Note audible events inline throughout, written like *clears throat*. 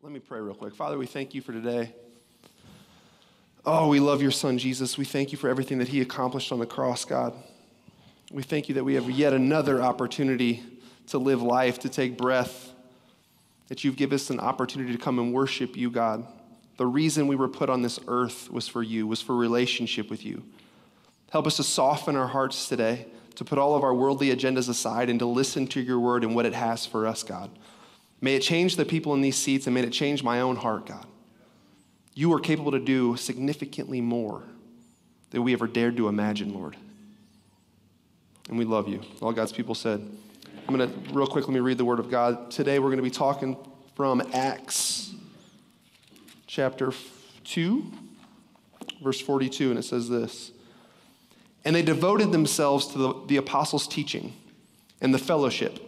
Let me pray real quick. Father, we thank you for today. Oh, we love your son, Jesus. We thank you for everything that he accomplished on the cross, God. We thank you that we have yet another opportunity to live life, to take breath, that you've given us an opportunity to come and worship you, God. The reason we were put on this earth was for you, was for relationship with you. Help us to soften our hearts today, to put all of our worldly agendas aside and to listen to your word and what it has for us, God. May it change the people in these seats and may it change my own heart, God. You are capable to do significantly more than we ever dared to imagine, Lord. And we love you. All God's people said. I'm going to, real quick, let me read the word of God. Today we're going to be talking from Acts chapter 2, verse 42, and it says this And they devoted themselves to the, the apostles' teaching and the fellowship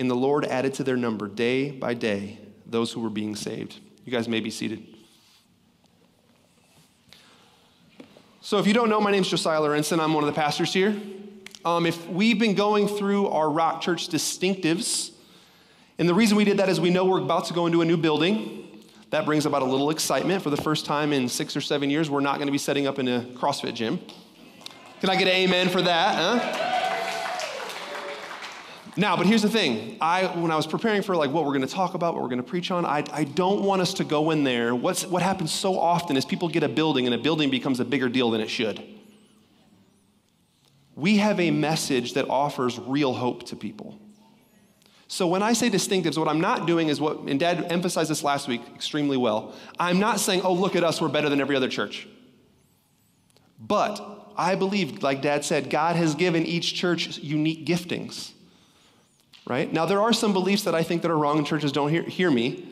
And the Lord added to their number day by day those who were being saved. You guys may be seated. So, if you don't know, my name is Josiah Lorenzen. I'm one of the pastors here. Um, if we've been going through our Rock Church distinctives, and the reason we did that is we know we're about to go into a new building. That brings about a little excitement. For the first time in six or seven years, we're not going to be setting up in a CrossFit gym. Can I get an amen for that? Huh? Now, but here's the thing. I, when I was preparing for like what we're going to talk about, what we're going to preach on, I, I don't want us to go in there. What's, what happens so often is people get a building and a building becomes a bigger deal than it should. We have a message that offers real hope to people. So when I say distinctives, what I'm not doing is what, and Dad emphasized this last week extremely well. I'm not saying, oh, look at us, we're better than every other church. But I believe, like Dad said, God has given each church unique giftings right? Now, there are some beliefs that I think that are wrong, and churches don't hear, hear me.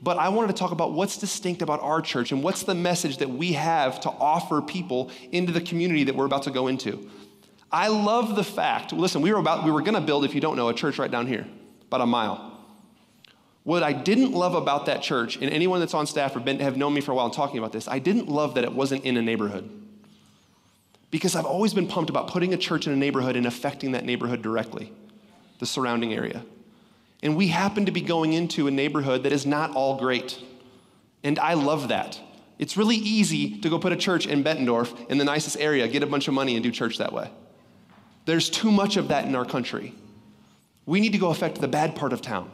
But I wanted to talk about what's distinct about our church and what's the message that we have to offer people into the community that we're about to go into. I love the fact, listen, we were about we were going to build if you don't know a church right down here, about a mile. What I didn't love about that church, and anyone that's on staff or been, have known me for a while and talking about this, I didn't love that it wasn't in a neighborhood. Because I've always been pumped about putting a church in a neighborhood and affecting that neighborhood directly the surrounding area. And we happen to be going into a neighborhood that is not all great. And I love that. It's really easy to go put a church in Bettendorf in the nicest area, get a bunch of money, and do church that way. There's too much of that in our country. We need to go affect the bad part of town,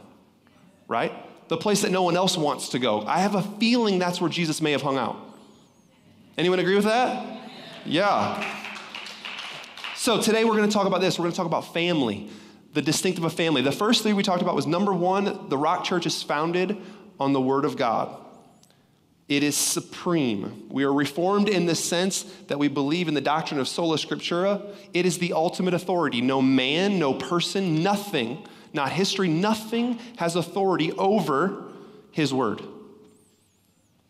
right? The place that no one else wants to go. I have a feeling that's where Jesus may have hung out. Anyone agree with that? Yeah. So today we're going to talk about this. We're going to talk about family the distinctive of a family. The first thing we talked about was number one, the Rock Church is founded on the Word of God. It is supreme. We are reformed in the sense that we believe in the doctrine of sola scriptura. It is the ultimate authority. No man, no person, nothing, not history, nothing has authority over His Word.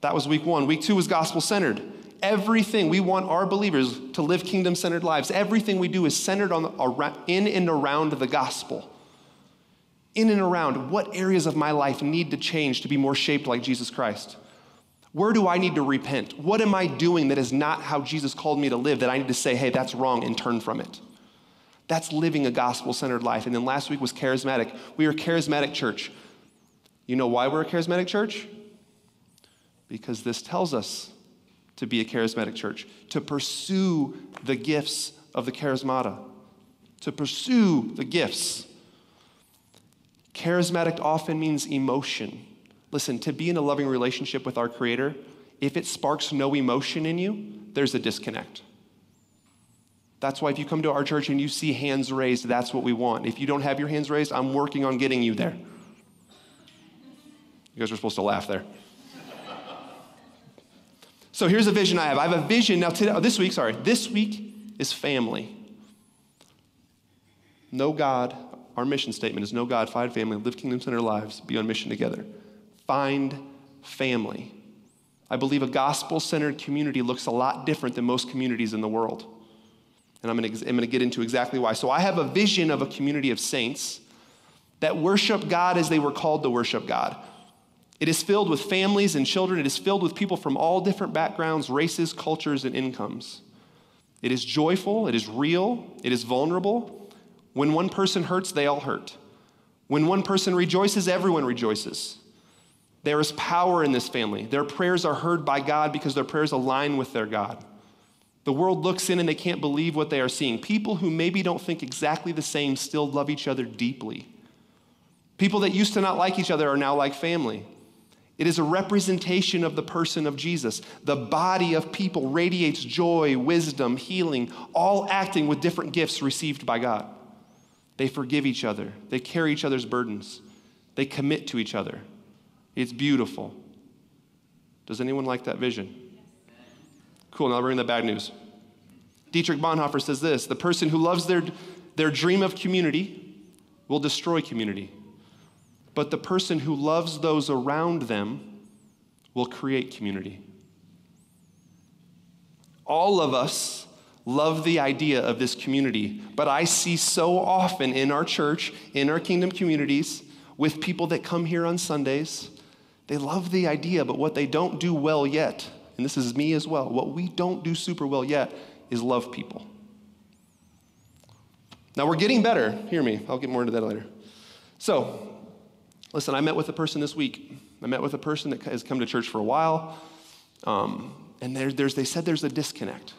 That was week one. Week two was gospel centered. Everything we want our believers to live kingdom centered lives. Everything we do is centered on the, in and around the gospel. In and around what areas of my life need to change to be more shaped like Jesus Christ? Where do I need to repent? What am I doing that is not how Jesus called me to live that I need to say, hey, that's wrong and turn from it? That's living a gospel centered life. And then last week was charismatic. We are a charismatic church. You know why we're a charismatic church? Because this tells us to be a charismatic church, to pursue the gifts of the charismata, to pursue the gifts. Charismatic often means emotion. Listen, to be in a loving relationship with our Creator, if it sparks no emotion in you, there's a disconnect. That's why if you come to our church and you see hands raised, that's what we want. If you don't have your hands raised, I'm working on getting you there. You guys are supposed to laugh there. So here's a vision I have. I have a vision now. Today, oh, this week, sorry, this week is family. Know God. Our mission statement is know God, find family, live kingdom center lives, be on mission together. Find family. I believe a gospel centered community looks a lot different than most communities in the world. And I'm going to get into exactly why. So, I have a vision of a community of saints that worship God as they were called to worship God. It is filled with families and children. It is filled with people from all different backgrounds, races, cultures, and incomes. It is joyful, it is real, it is vulnerable. When one person hurts, they all hurt. When one person rejoices, everyone rejoices. There is power in this family. Their prayers are heard by God because their prayers align with their God. The world looks in and they can't believe what they are seeing. People who maybe don't think exactly the same still love each other deeply. People that used to not like each other are now like family. It is a representation of the person of Jesus. The body of people radiates joy, wisdom, healing, all acting with different gifts received by God. They forgive each other, they carry each other's burdens, they commit to each other. It's beautiful. Does anyone like that vision? Cool, now bring the bad news. Dietrich Bonhoeffer says this the person who loves their, their dream of community will destroy community but the person who loves those around them will create community. All of us love the idea of this community, but I see so often in our church, in our kingdom communities, with people that come here on Sundays, they love the idea, but what they don't do well yet, and this is me as well, what we don't do super well yet is love people. Now we're getting better. Hear me, I'll get more into that later. So, Listen, I met with a person this week. I met with a person that has come to church for a while, um, and there, there's, they said there's a disconnect.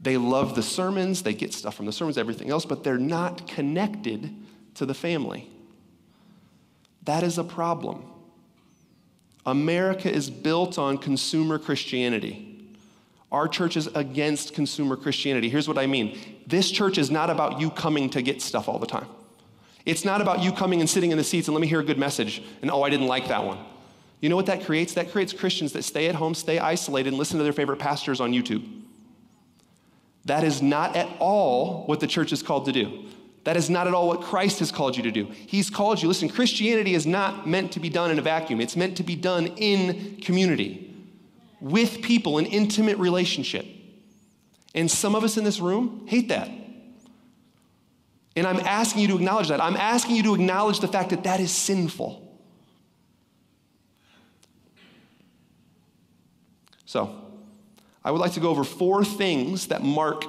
They love the sermons, they get stuff from the sermons, everything else, but they're not connected to the family. That is a problem. America is built on consumer Christianity. Our church is against consumer Christianity. Here's what I mean this church is not about you coming to get stuff all the time. It's not about you coming and sitting in the seats and let me hear a good message and oh, I didn't like that one. You know what that creates? That creates Christians that stay at home, stay isolated, and listen to their favorite pastors on YouTube. That is not at all what the church is called to do. That is not at all what Christ has called you to do. He's called you, listen, Christianity is not meant to be done in a vacuum, it's meant to be done in community with people, in intimate relationship. And some of us in this room hate that. And I'm asking you to acknowledge that. I'm asking you to acknowledge the fact that that is sinful. So, I would like to go over four things that mark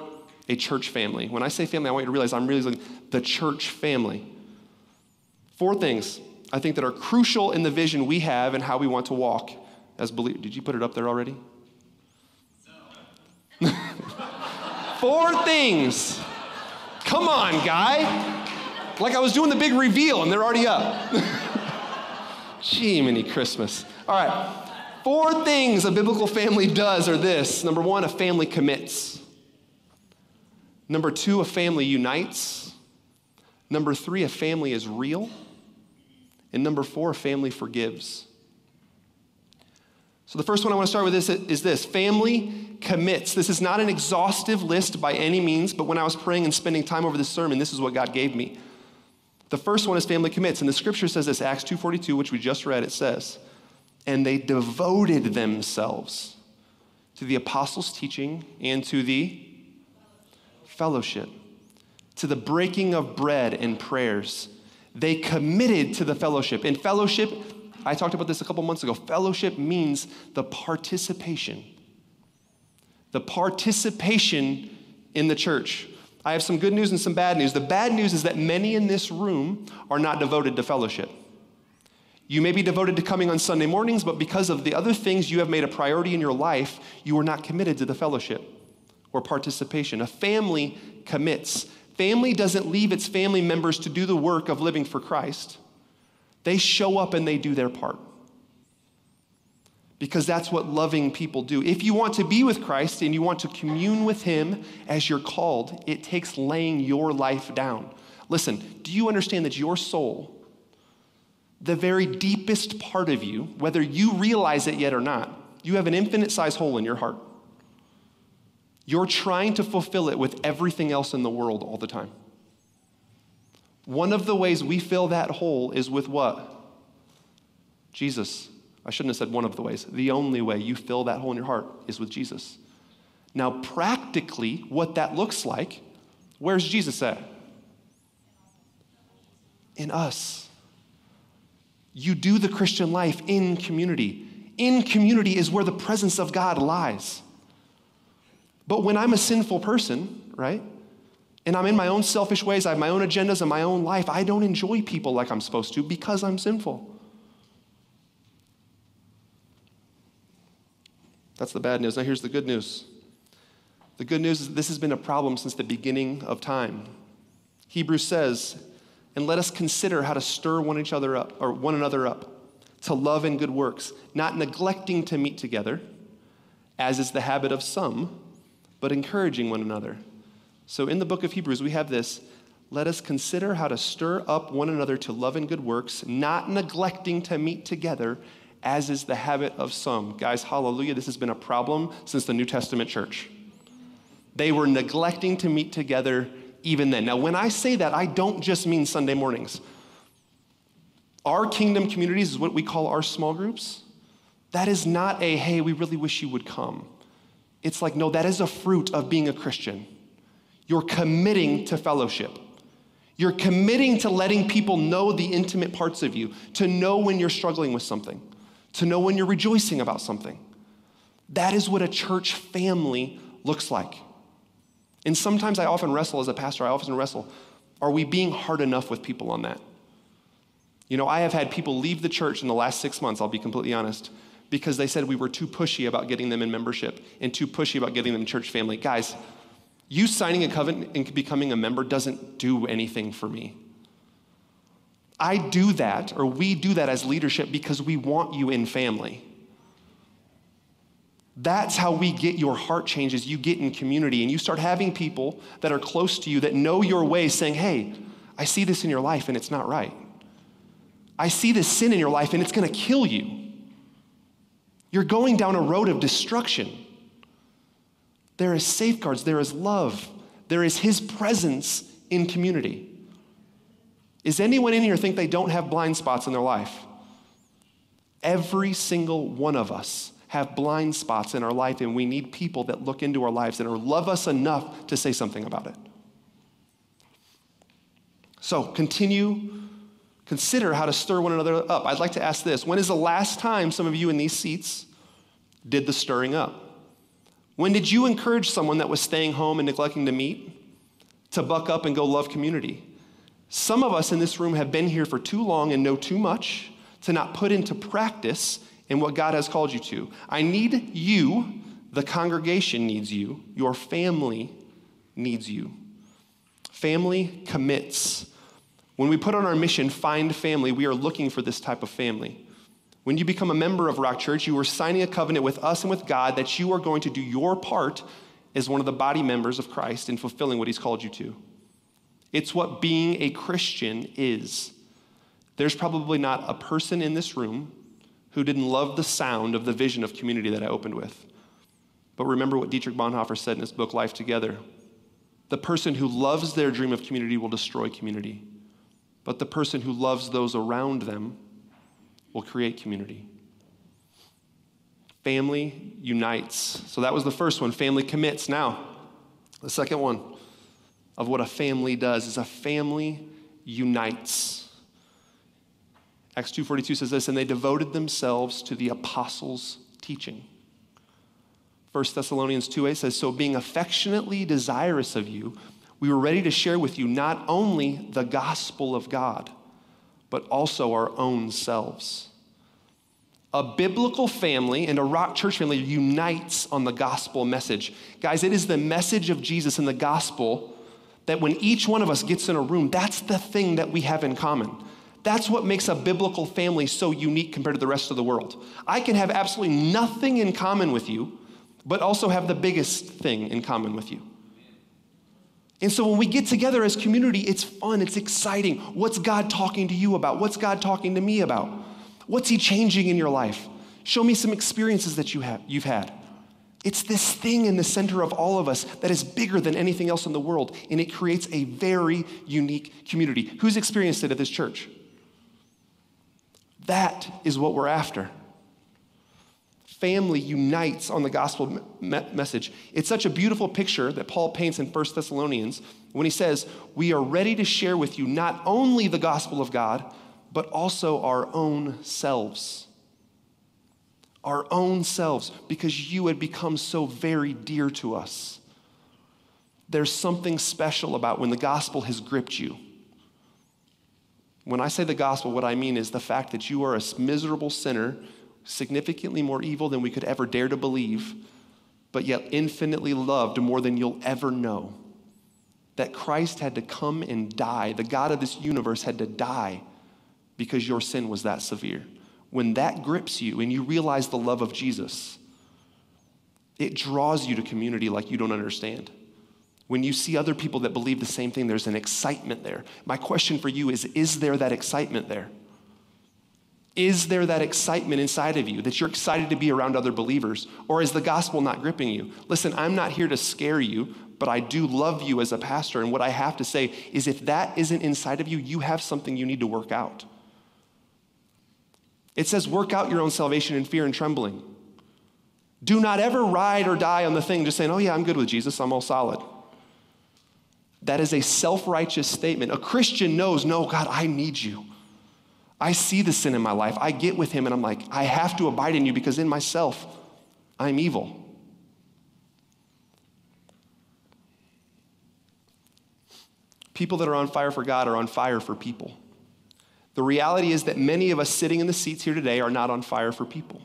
a church family. When I say family, I want you to realize I'm really like the church family. Four things I think that are crucial in the vision we have and how we want to walk as believers. Did you put it up there already? *laughs* four things Come on, guy. Like I was doing the big reveal and they're already up. *laughs* Gee, mini Christmas. All right. Four things a biblical family does are this number one, a family commits. Number two, a family unites. Number three, a family is real. And number four, a family forgives. So the first one I want to start with is, is this family commits. This is not an exhaustive list by any means, but when I was praying and spending time over this sermon, this is what God gave me. The first one is family commits, and the scripture says this, Acts 2:42, which we just read, it says, "And they devoted themselves to the apostles' teaching and to the fellowship, to the breaking of bread and prayers." They committed to the fellowship. In fellowship, I talked about this a couple months ago. Fellowship means the participation. The participation in the church. I have some good news and some bad news. The bad news is that many in this room are not devoted to fellowship. You may be devoted to coming on Sunday mornings, but because of the other things you have made a priority in your life, you are not committed to the fellowship or participation. A family commits. Family doesn't leave its family members to do the work of living for Christ. They show up and they do their part. Because that's what loving people do. If you want to be with Christ and you want to commune with Him as you're called, it takes laying your life down. Listen, do you understand that your soul, the very deepest part of you, whether you realize it yet or not, you have an infinite size hole in your heart. You're trying to fulfill it with everything else in the world all the time. One of the ways we fill that hole is with what? Jesus, I shouldn't have said one of the ways. The only way you fill that hole in your heart is with Jesus. Now, practically, what that looks like, where's Jesus at? In us. You do the Christian life in community. In community is where the presence of God lies. But when I'm a sinful person, right? And I'm in my own selfish ways, I have my own agendas and my own life, I don't enjoy people like I'm supposed to because I'm sinful. That's the bad news. Now, here's the good news. The good news is this has been a problem since the beginning of time. Hebrews says, and let us consider how to stir one each other up or one another up to love and good works, not neglecting to meet together, as is the habit of some, but encouraging one another. So in the book of Hebrews, we have this let us consider how to stir up one another to love and good works, not neglecting to meet together, as is the habit of some. Guys, hallelujah, this has been a problem since the New Testament church. They were neglecting to meet together even then. Now, when I say that, I don't just mean Sunday mornings. Our kingdom communities is what we call our small groups. That is not a, hey, we really wish you would come. It's like, no, that is a fruit of being a Christian. You're committing to fellowship. You're committing to letting people know the intimate parts of you, to know when you're struggling with something, to know when you're rejoicing about something. That is what a church family looks like. And sometimes I often wrestle as a pastor, I often wrestle are we being hard enough with people on that? You know, I have had people leave the church in the last six months, I'll be completely honest, because they said we were too pushy about getting them in membership and too pushy about getting them in church family. Guys, you signing a covenant and becoming a member doesn't do anything for me. I do that, or we do that as leadership because we want you in family. That's how we get your heart changes. You get in community and you start having people that are close to you that know your way saying, Hey, I see this in your life and it's not right. I see this sin in your life and it's going to kill you. You're going down a road of destruction. There is safeguards, there is love, there is His presence in community. Is anyone in here think they don't have blind spots in their life? Every single one of us have blind spots in our life, and we need people that look into our lives and love us enough to say something about it. So continue, consider how to stir one another up. I'd like to ask this When is the last time some of you in these seats did the stirring up? When did you encourage someone that was staying home and neglecting to meet to buck up and go love community? Some of us in this room have been here for too long and know too much to not put into practice in what God has called you to. I need you, the congregation needs you, your family needs you. Family commits. When we put on our mission, find family, we are looking for this type of family. When you become a member of Rock Church, you are signing a covenant with us and with God that you are going to do your part as one of the body members of Christ in fulfilling what He's called you to. It's what being a Christian is. There's probably not a person in this room who didn't love the sound of the vision of community that I opened with. But remember what Dietrich Bonhoeffer said in his book, Life Together. The person who loves their dream of community will destroy community, but the person who loves those around them will create community. Family unites. So that was the first one. Family commits. Now, the second one of what a family does is a family unites. Acts 2:42 says this, and they devoted themselves to the apostles' teaching. 1 Thessalonians 2:8 says, So being affectionately desirous of you, we were ready to share with you not only the gospel of God, but also our own selves. A biblical family and a rock church family unites on the gospel message. Guys, it is the message of Jesus in the gospel that when each one of us gets in a room, that's the thing that we have in common. That's what makes a biblical family so unique compared to the rest of the world. I can have absolutely nothing in common with you, but also have the biggest thing in common with you. And so when we get together as community, it's fun, it's exciting. What's God talking to you about? What's God talking to me about? What's He changing in your life? Show me some experiences that you have, you've had. It's this thing in the center of all of us that is bigger than anything else in the world, and it creates a very unique community. Who's experienced it at this church? That is what we're after. Family unites on the gospel me- message. It's such a beautiful picture that Paul paints in 1 Thessalonians when he says, We are ready to share with you not only the gospel of God, but also our own selves. Our own selves, because you had become so very dear to us. There's something special about when the gospel has gripped you. When I say the gospel, what I mean is the fact that you are a miserable sinner, significantly more evil than we could ever dare to believe, but yet infinitely loved more than you'll ever know. That Christ had to come and die, the God of this universe had to die because your sin was that severe. When that grips you and you realize the love of Jesus, it draws you to community like you don't understand. When you see other people that believe the same thing, there's an excitement there. My question for you is Is there that excitement there? Is there that excitement inside of you that you're excited to be around other believers? Or is the gospel not gripping you? Listen, I'm not here to scare you, but I do love you as a pastor. And what I have to say is if that isn't inside of you, you have something you need to work out. It says, work out your own salvation in fear and trembling. Do not ever ride or die on the thing just saying, oh, yeah, I'm good with Jesus, I'm all solid. That is a self righteous statement. A Christian knows, no, God, I need you. I see the sin in my life. I get with him and I'm like, I have to abide in you because in myself, I'm evil. People that are on fire for God are on fire for people. The reality is that many of us sitting in the seats here today are not on fire for people.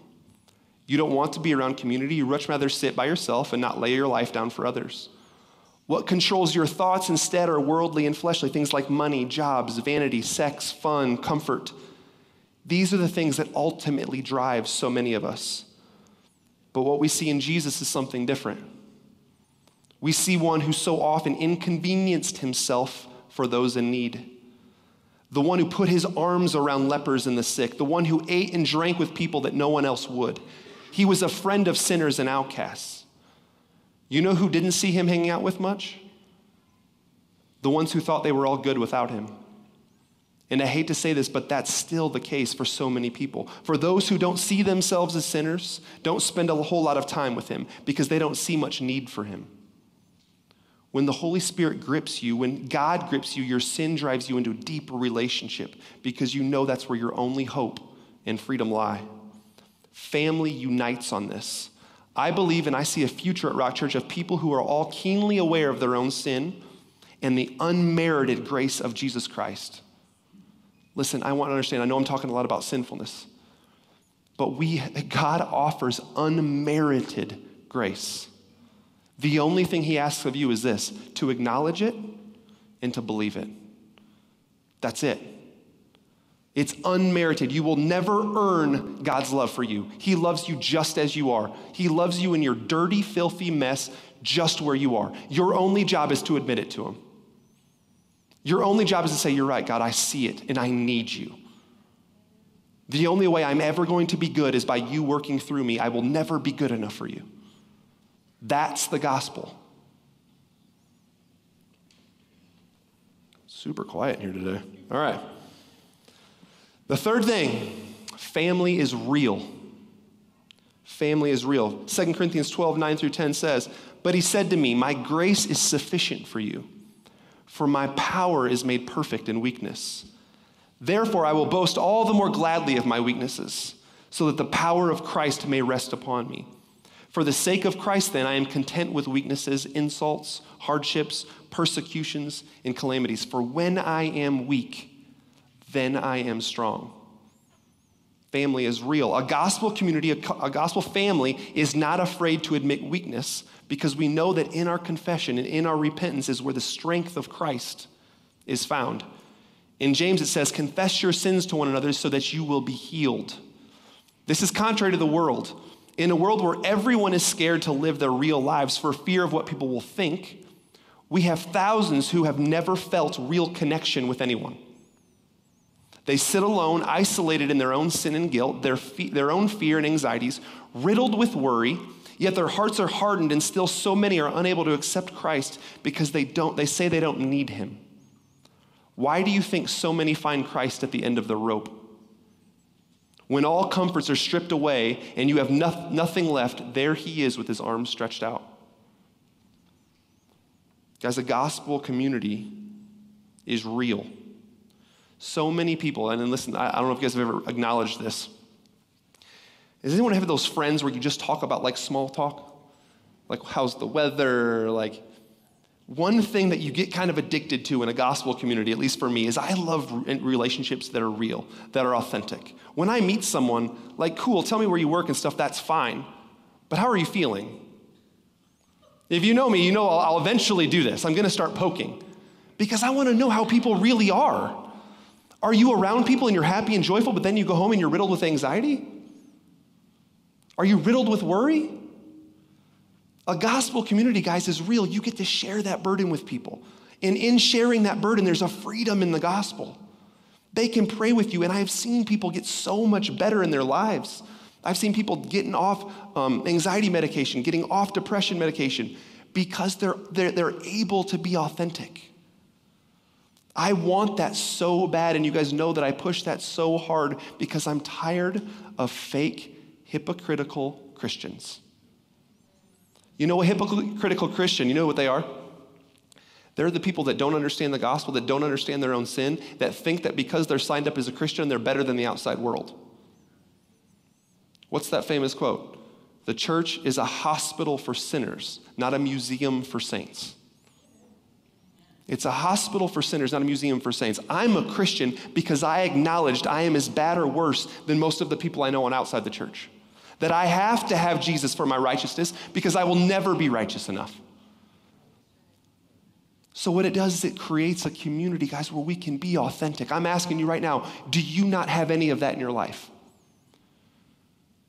You don't want to be around community. You much rather sit by yourself and not lay your life down for others. What controls your thoughts instead are worldly and fleshly things like money, jobs, vanity, sex, fun, comfort. These are the things that ultimately drive so many of us. But what we see in Jesus is something different. We see one who so often inconvenienced himself for those in need. The one who put his arms around lepers and the sick, the one who ate and drank with people that no one else would. He was a friend of sinners and outcasts. You know who didn't see him hanging out with much? The ones who thought they were all good without him. And I hate to say this, but that's still the case for so many people. For those who don't see themselves as sinners, don't spend a whole lot of time with him because they don't see much need for him. When the Holy Spirit grips you, when God grips you, your sin drives you into a deeper relationship because you know that's where your only hope and freedom lie. Family unites on this. I believe and I see a future at Rock Church of people who are all keenly aware of their own sin and the unmerited grace of Jesus Christ. Listen, I want to understand, I know I'm talking a lot about sinfulness, but we, God offers unmerited grace. The only thing He asks of you is this to acknowledge it and to believe it. That's it. It's unmerited. You will never earn God's love for you. He loves you just as you are. He loves you in your dirty, filthy mess, just where you are. Your only job is to admit it to Him. Your only job is to say, You're right, God, I see it and I need you. The only way I'm ever going to be good is by you working through me. I will never be good enough for you. That's the gospel. Super quiet here today. All right. The third thing family is real. Family is real. 2 Corinthians 12, 9 through 10 says, But he said to me, My grace is sufficient for you, for my power is made perfect in weakness. Therefore, I will boast all the more gladly of my weaknesses, so that the power of Christ may rest upon me. For the sake of Christ, then, I am content with weaknesses, insults, hardships, persecutions, and calamities. For when I am weak, then I am strong. Family is real. A gospel community, a, gospel family is not afraid to admit weakness because we know that in our confession and in our repentance is where the strength of Christ is found. In James, it says, Confess your sins to one another so that you will be healed. This is contrary to the world. In a world where everyone is scared to live their real lives for fear of what people will think, we have thousands who have never felt real connection with anyone. They sit alone, isolated in their own sin and guilt, their, fe- their own fear and anxieties, riddled with worry, yet their hearts are hardened, and still so many are unable to accept Christ because they, don't, they say they don't need him. Why do you think so many find Christ at the end of the rope? When all comforts are stripped away and you have no- nothing left, there he is with his arms stretched out. Guys, a gospel community is real. So many people, and then listen, I, don't know if you guys have ever acknowledged this. Does anyone have those friends where you just talk about like small talk? Like, how's the weather? Like, one thing that you get kind of addicted to in a gospel community, at least for me, is I love relationships that are real, that are authentic. When I meet someone, like, cool, tell me where you work and stuff, that's fine. But how are you feeling? If you know me, you know I'll, I'll eventually do this. I'm going to start poking because I want to know how people really are. Are you around people and you're happy and joyful, but then you go home and you're riddled with anxiety? Are you riddled with worry? A gospel community, guys, is real. You get to share that burden with people. And in sharing that burden, there's a freedom in the gospel. They can pray with you, and I have seen people get so much better in their lives. I've seen people getting off um, anxiety medication, getting off depression medication, because they're, they're, they're able to be authentic. I want that so bad, and you guys know that I push that so hard because I'm tired of fake hypocritical Christians. You know a hypocritical Christian, you know what they are? They're the people that don't understand the gospel, that don't understand their own sin, that think that because they're signed up as a Christian, they're better than the outside world. What's that famous quote? The church is a hospital for sinners, not a museum for saints. It's a hospital for sinners, not a museum for saints. I'm a Christian because I acknowledged I am as bad or worse than most of the people I know on outside the church that I have to have Jesus for my righteousness because I will never be righteous enough. So, what it does is it creates a community, guys, where we can be authentic. I'm asking you right now do you not have any of that in your life?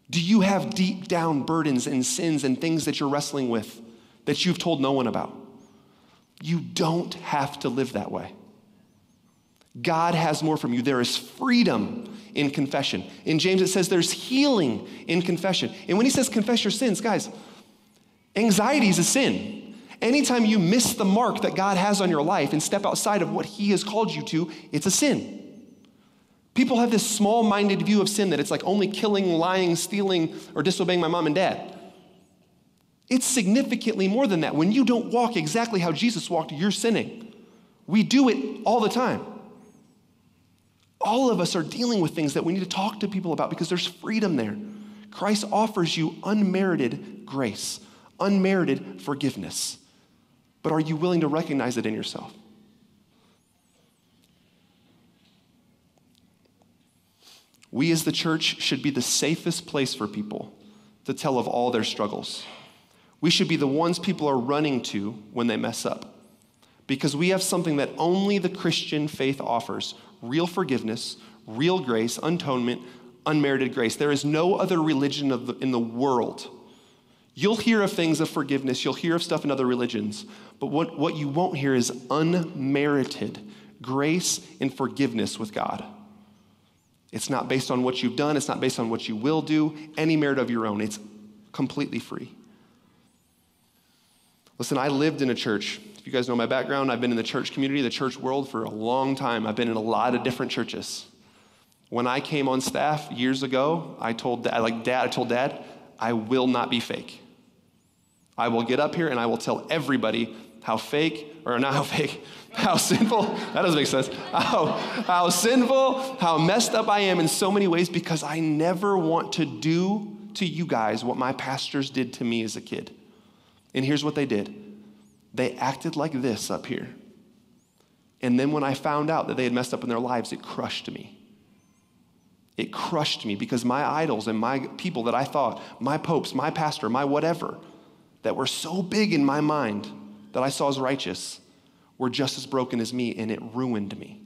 Do you have deep down burdens and sins and things that you're wrestling with that you've told no one about? You don't have to live that way. God has more from you. There is freedom in confession. In James, it says there's healing in confession. And when he says confess your sins, guys, anxiety is a sin. Anytime you miss the mark that God has on your life and step outside of what he has called you to, it's a sin. People have this small minded view of sin that it's like only killing, lying, stealing, or disobeying my mom and dad. It's significantly more than that. When you don't walk exactly how Jesus walked, you're sinning. We do it all the time all of us are dealing with things that we need to talk to people about because there's freedom there. Christ offers you unmerited grace, unmerited forgiveness. But are you willing to recognize it in yourself? We as the church should be the safest place for people to tell of all their struggles. We should be the ones people are running to when they mess up. Because we have something that only the Christian faith offers real forgiveness, real grace, atonement, unmerited grace. There is no other religion the, in the world. You'll hear of things of forgiveness, you'll hear of stuff in other religions, but what, what you won't hear is unmerited grace and forgiveness with God. It's not based on what you've done, it's not based on what you will do, any merit of your own. It's completely free. Listen, I lived in a church if you guys know my background, I've been in the church community, the church world for a long time. I've been in a lot of different churches. When I came on staff years ago, I told dad, like dad, I told dad, I will not be fake. I will get up here and I will tell everybody how fake, or not how *laughs* fake, how sinful, *laughs* that doesn't make sense, how, how sinful, how messed up I am in so many ways because I never want to do to you guys what my pastors did to me as a kid. And here's what they did they acted like this up here. And then when I found out that they had messed up in their lives, it crushed me. It crushed me because my idols and my people that I thought, my popes, my pastor, my whatever, that were so big in my mind that I saw as righteous, were just as broken as me, and it ruined me.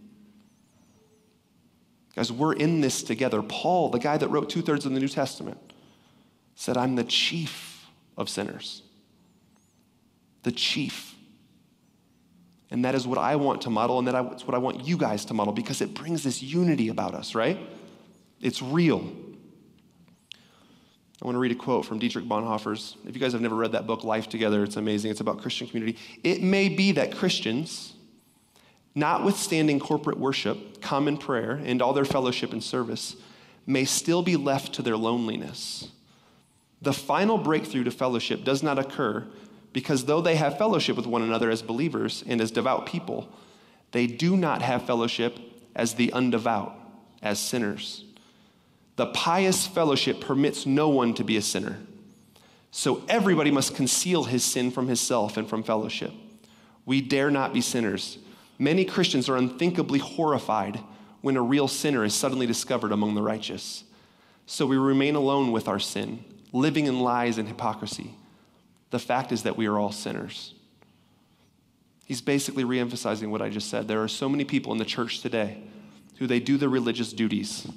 Guys, we're in this together. Paul, the guy that wrote two thirds of the New Testament, said, I'm the chief of sinners the chief. And that is what I want to model, and that's what I want you guys to model because it brings this unity about us, right? It's real. I want to read a quote from Dietrich Bonhoeffer's. If you guys have never read that book, Life Together, it's amazing. It's about Christian community. It may be that Christians, notwithstanding corporate worship, common prayer, and all their fellowship and service, may still be left to their loneliness. The final breakthrough to fellowship does not occur because though they have fellowship with one another as believers and as devout people, they do not have fellowship as the undevout, as sinners. The pious fellowship permits no one to be a sinner. So everybody must conceal his sin from himself and from fellowship. We dare not be sinners. Many Christians are unthinkably horrified when a real sinner is suddenly discovered among the righteous. So we remain alone with our sin, living in lies and hypocrisy. The fact is that we are all sinners. He's basically reemphasizing what I just said. There are so many people in the church today who they do their religious duties.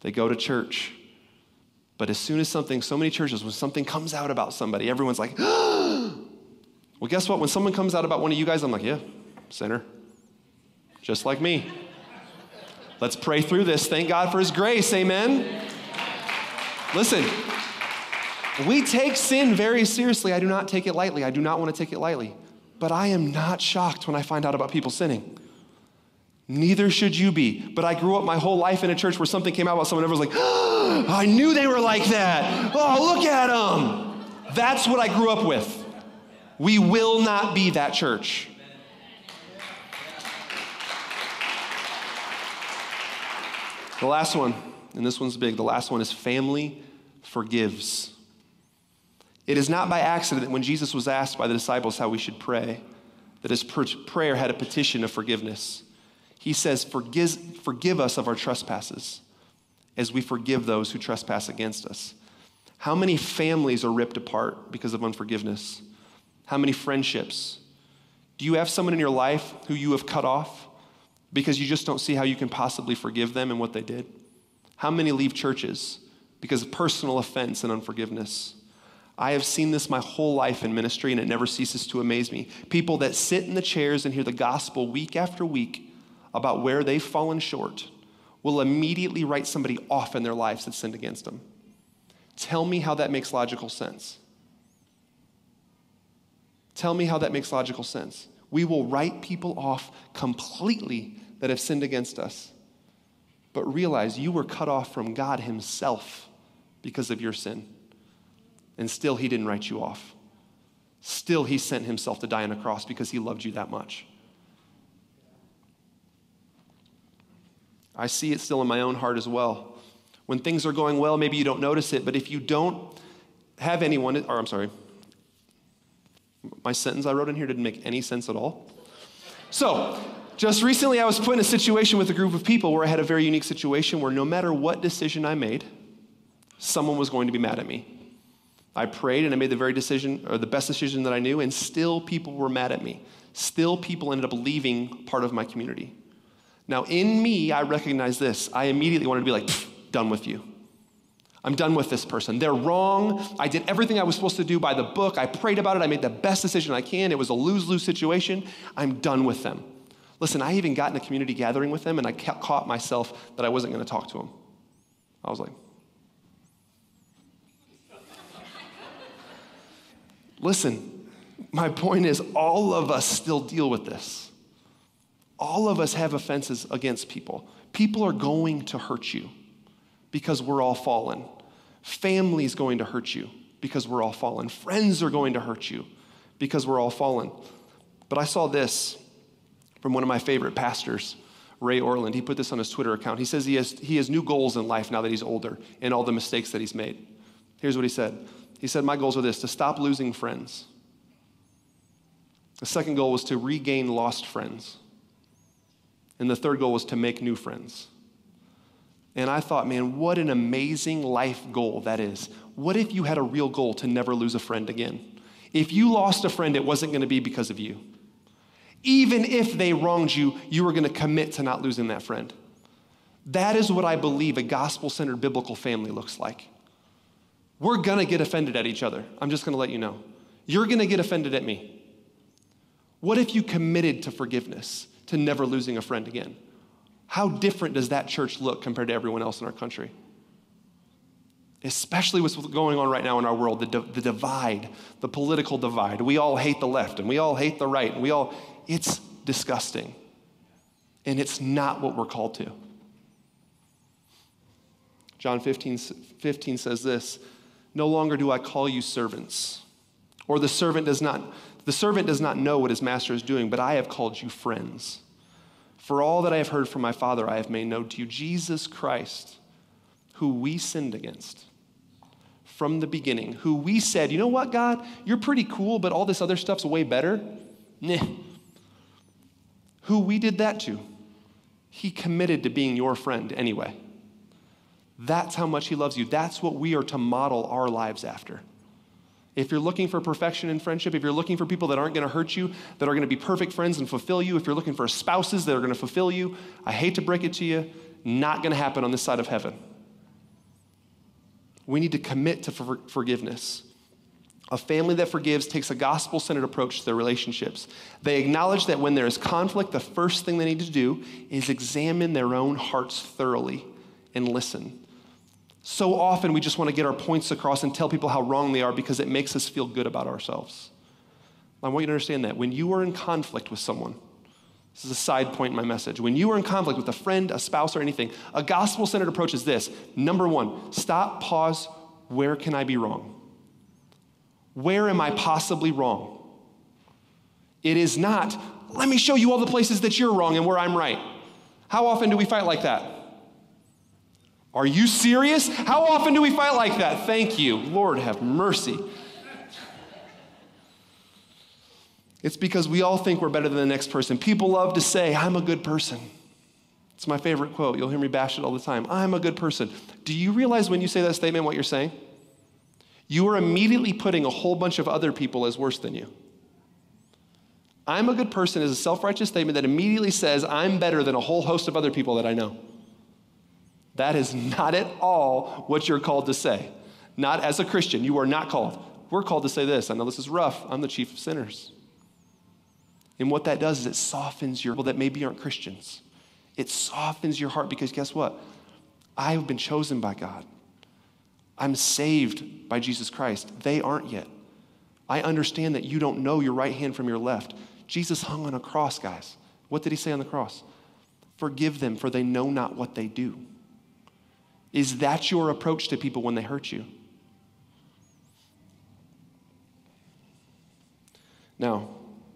They go to church, but as soon as something, so many churches, when something comes out about somebody, everyone's like, *gasps* well, guess what? When someone comes out about one of you guys, I'm like, yeah, sinner. Just like me. Let's pray through this. Thank God for his grace. Amen. Listen, we take sin very seriously. I do not take it lightly. I do not want to take it lightly. But I am not shocked when I find out about people sinning. Neither should you be. But I grew up my whole life in a church where something came out about someone, and everyone was like, oh, I knew they were like that. Oh, look at them. That's what I grew up with. We will not be that church. The last one, and this one's big, the last one is family forgives. It is not by accident that when Jesus was asked by the disciples how we should pray, that his prayer had a petition of forgiveness. He says, forgive, forgive us of our trespasses as we forgive those who trespass against us. How many families are ripped apart because of unforgiveness? How many friendships? Do you have someone in your life who you have cut off because you just don't see how you can possibly forgive them and what they did? How many leave churches because of personal offense and unforgiveness? I have seen this my whole life in ministry, and it never ceases to amaze me. People that sit in the chairs and hear the gospel week after week about where they've fallen short will immediately write somebody off in their lives that sinned against them. Tell me how that makes logical sense. Tell me how that makes logical sense. We will write people off completely that have sinned against us. But realize you were cut off from God Himself because of your sin. And still, He didn't write you off. Still, He sent Himself to die on a cross because He loved you that much. I see it still in my own heart as well. When things are going well, maybe you don't notice it, but if you don't have anyone, or I'm sorry, my sentence I wrote in here didn't make any sense at all. So, just recently I was put in a situation with a group of people where I had a very unique situation where no matter what decision I made, someone was going to be mad at me. I prayed and I made the very decision, or the best decision that I knew, and still people were mad at me. Still people ended up leaving part of my community. Now, in me, I recognize this. I immediately wanted to be like, done with you. I'm done with this person. They're wrong. I did everything I was supposed to do by the book. I prayed about it. I made the best decision I can. It was a lose lose situation. I'm done with them. Listen, I even got in a community gathering with them and I caught myself that I wasn't going to talk to them. I was like, listen, my point is all of us still deal with this. All of us have offenses against people. People are going to hurt you because we're all fallen. Family's going to hurt you because we're all fallen. Friends are going to hurt you because we're all fallen. But I saw this from one of my favorite pastors, Ray Ortlund. He put this on his Twitter account. He says he has, he has new goals in life now that he's older and all the mistakes that he's made. Here's what he said He said, My goals are this to stop losing friends. The second goal was to regain lost friends. And the third goal was to make new friends. And I thought, man, what an amazing life goal that is. What if you had a real goal to never lose a friend again? If you lost a friend, it wasn't going to be because of you. Even if they wronged you, you were going to commit to not losing that friend. That is what I believe a gospel centered biblical family looks like. We're going to get offended at each other. I'm just going to let you know. You're going to get offended at me. What if you committed to forgiveness? to never losing a friend again. How different does that church look compared to everyone else in our country? Especially what's going on right now in our world, the, the divide, the political divide. We all hate the left and we all hate the right and we all, it's disgusting. And it's not what we're called to. John 15, 15 says this No longer do I call you servants, or the servant does not. The servant does not know what his master is doing, but I have called you friends. For all that I have heard from my Father, I have made known to you Jesus Christ, who we sinned against from the beginning, who we said, you know what, God, you're pretty cool, but all this other stuff's way better. Nah. Who we did that to. He committed to being your friend anyway. That's how much He loves you. That's what we are to model our lives after. If you're looking for perfection in friendship, if you're looking for people that aren't going to hurt you, that are going to be perfect friends and fulfill you, if you're looking for spouses that are going to fulfill you, I hate to break it to you, not going to happen on this side of heaven. We need to commit to for- forgiveness. A family that forgives takes a gospel centered approach to their relationships. They acknowledge that when there is conflict, the first thing they need to do is examine their own hearts thoroughly and listen. So often we just want to get our points across and tell people how wrong they are because it makes us feel good about ourselves. I want you to understand that. When you are in conflict with someone, this is a side point in my message. When you are in conflict with a friend, a spouse, or anything, a gospel centered approach is this number one, stop, pause, where can I be wrong? Where am I possibly wrong? It is not, let me show you all the places that you're wrong and where I'm right. How often do we fight like that? Are you serious? How often do we fight like that? Thank you. Lord, have mercy. It's because we all think we're better than the next person. People love to say, I'm a good person. It's my favorite quote. You'll hear me bash it all the time. I'm a good person. Do you realize when you say that statement what you're saying? You are immediately putting a whole bunch of other people as worse than you. I'm a good person is a self righteous statement that immediately says, I'm better than a whole host of other people that I know. That is not at all what you're called to say. Not as a Christian. You are not called. We're called to say this. I know this is rough. I'm the chief of sinners. And what that does is it softens your people that maybe aren't Christians. It softens your heart because guess what? I have been chosen by God. I'm saved by Jesus Christ. They aren't yet. I understand that you don't know your right hand from your left. Jesus hung on a cross, guys. What did he say on the cross? Forgive them, for they know not what they do. Is that your approach to people when they hurt you? Now,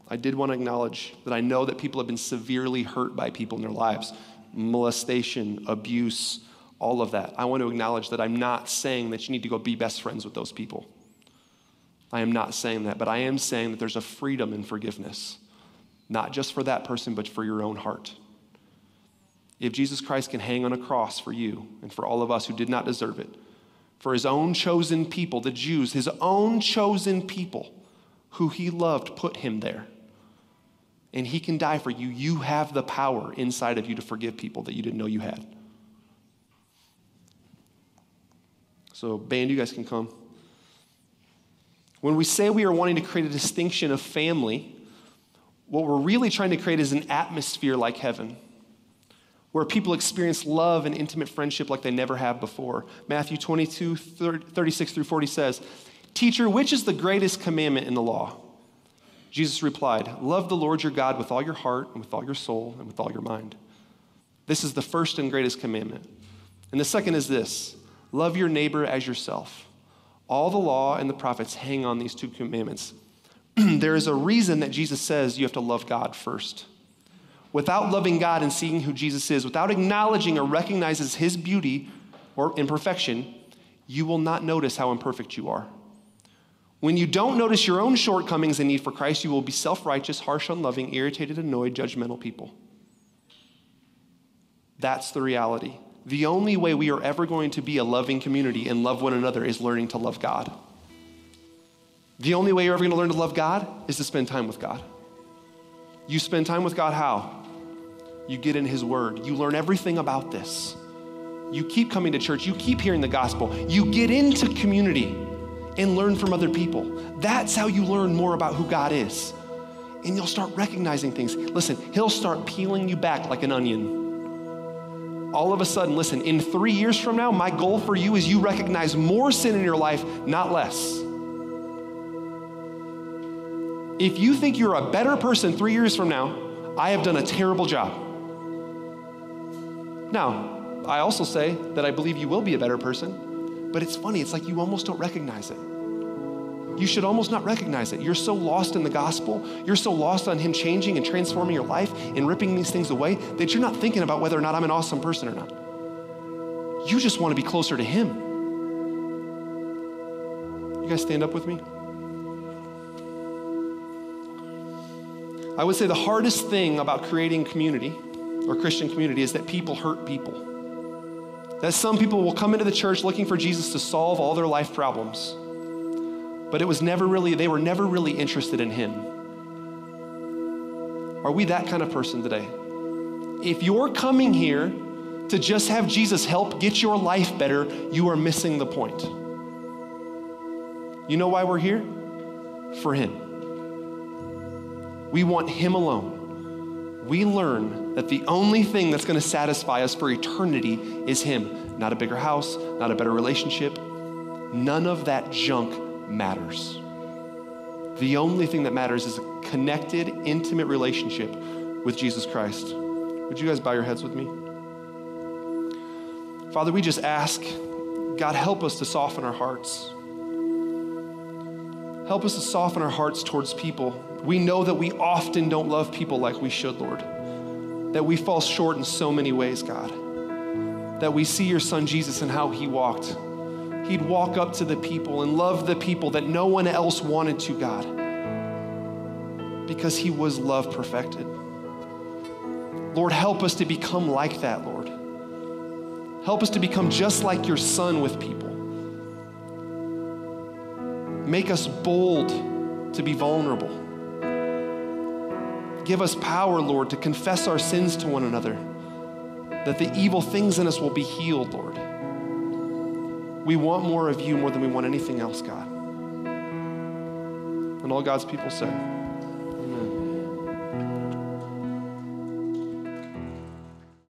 I did want to acknowledge that I know that people have been severely hurt by people in their lives molestation, abuse, all of that. I want to acknowledge that I'm not saying that you need to go be best friends with those people. I am not saying that, but I am saying that there's a freedom in forgiveness, not just for that person, but for your own heart. If Jesus Christ can hang on a cross for you and for all of us who did not deserve it, for his own chosen people, the Jews, his own chosen people who he loved, put him there. And he can die for you. You have the power inside of you to forgive people that you didn't know you had. So, band, you guys can come. When we say we are wanting to create a distinction of family, what we're really trying to create is an atmosphere like heaven where people experience love and intimate friendship like they never have before. Matthew 22, 36 through 40 says, Teacher, which is the greatest commandment in the law? Jesus replied, Love the Lord your God with all your heart and with all your soul and with all your mind. This is the first and greatest commandment. And the second is this love your neighbor as yourself. All the law and the prophets hang on these two commandments. *clears throat* there is a reason that Jesus says you have to love God first without loving God and seeing who Jesus is, without acknowledging or recognizing his beauty or imperfection, you will not notice how imperfect you are. When you don't notice your own shortcomings and need for Christ, you will be self righteous, harsh, unloving, irritated, annoyed, judgmental people. That's the reality. The only way we are ever going to be a loving community and love one another is learning to love God. The only way you're ever going to learn to love God is to spend time with God. You spend time with God how? You get in His Word. You learn everything about this. You keep coming to church. You keep hearing the gospel. You get into community and learn from other people. That's how you learn more about who God is. And you'll start recognizing things. Listen, He'll start peeling you back like an onion. All of a sudden, listen, in three years from now, my goal for you is you recognize more sin in your life, not less. If you think you're a better person three years from now, I have done a terrible job. Now, I also say that I believe you will be a better person, but it's funny, it's like you almost don't recognize it. You should almost not recognize it. You're so lost in the gospel, you're so lost on Him changing and transforming your life and ripping these things away that you're not thinking about whether or not I'm an awesome person or not. You just want to be closer to Him. You guys stand up with me? I would say the hardest thing about creating community or Christian community is that people hurt people. That some people will come into the church looking for Jesus to solve all their life problems, but it was never really, they were never really interested in Him. Are we that kind of person today? If you're coming here to just have Jesus help get your life better, you are missing the point. You know why we're here? For Him. We want Him alone we learn that the only thing that's going to satisfy us for eternity is Him. Not a bigger house, not a better relationship. None of that junk matters. The only thing that matters is a connected, intimate relationship with Jesus Christ. Would you guys bow your heads with me? Father, we just ask, God, help us to soften our hearts. Help us to soften our hearts towards people. We know that we often don't love people like we should, Lord. That we fall short in so many ways, God. That we see your son Jesus and how he walked. He'd walk up to the people and love the people that no one else wanted to, God. Because he was love perfected. Lord, help us to become like that, Lord. Help us to become just like your son with people. Make us bold to be vulnerable. Give us power, Lord, to confess our sins to one another, that the evil things in us will be healed, Lord. We want more of you more than we want anything else, God. And all God's people say,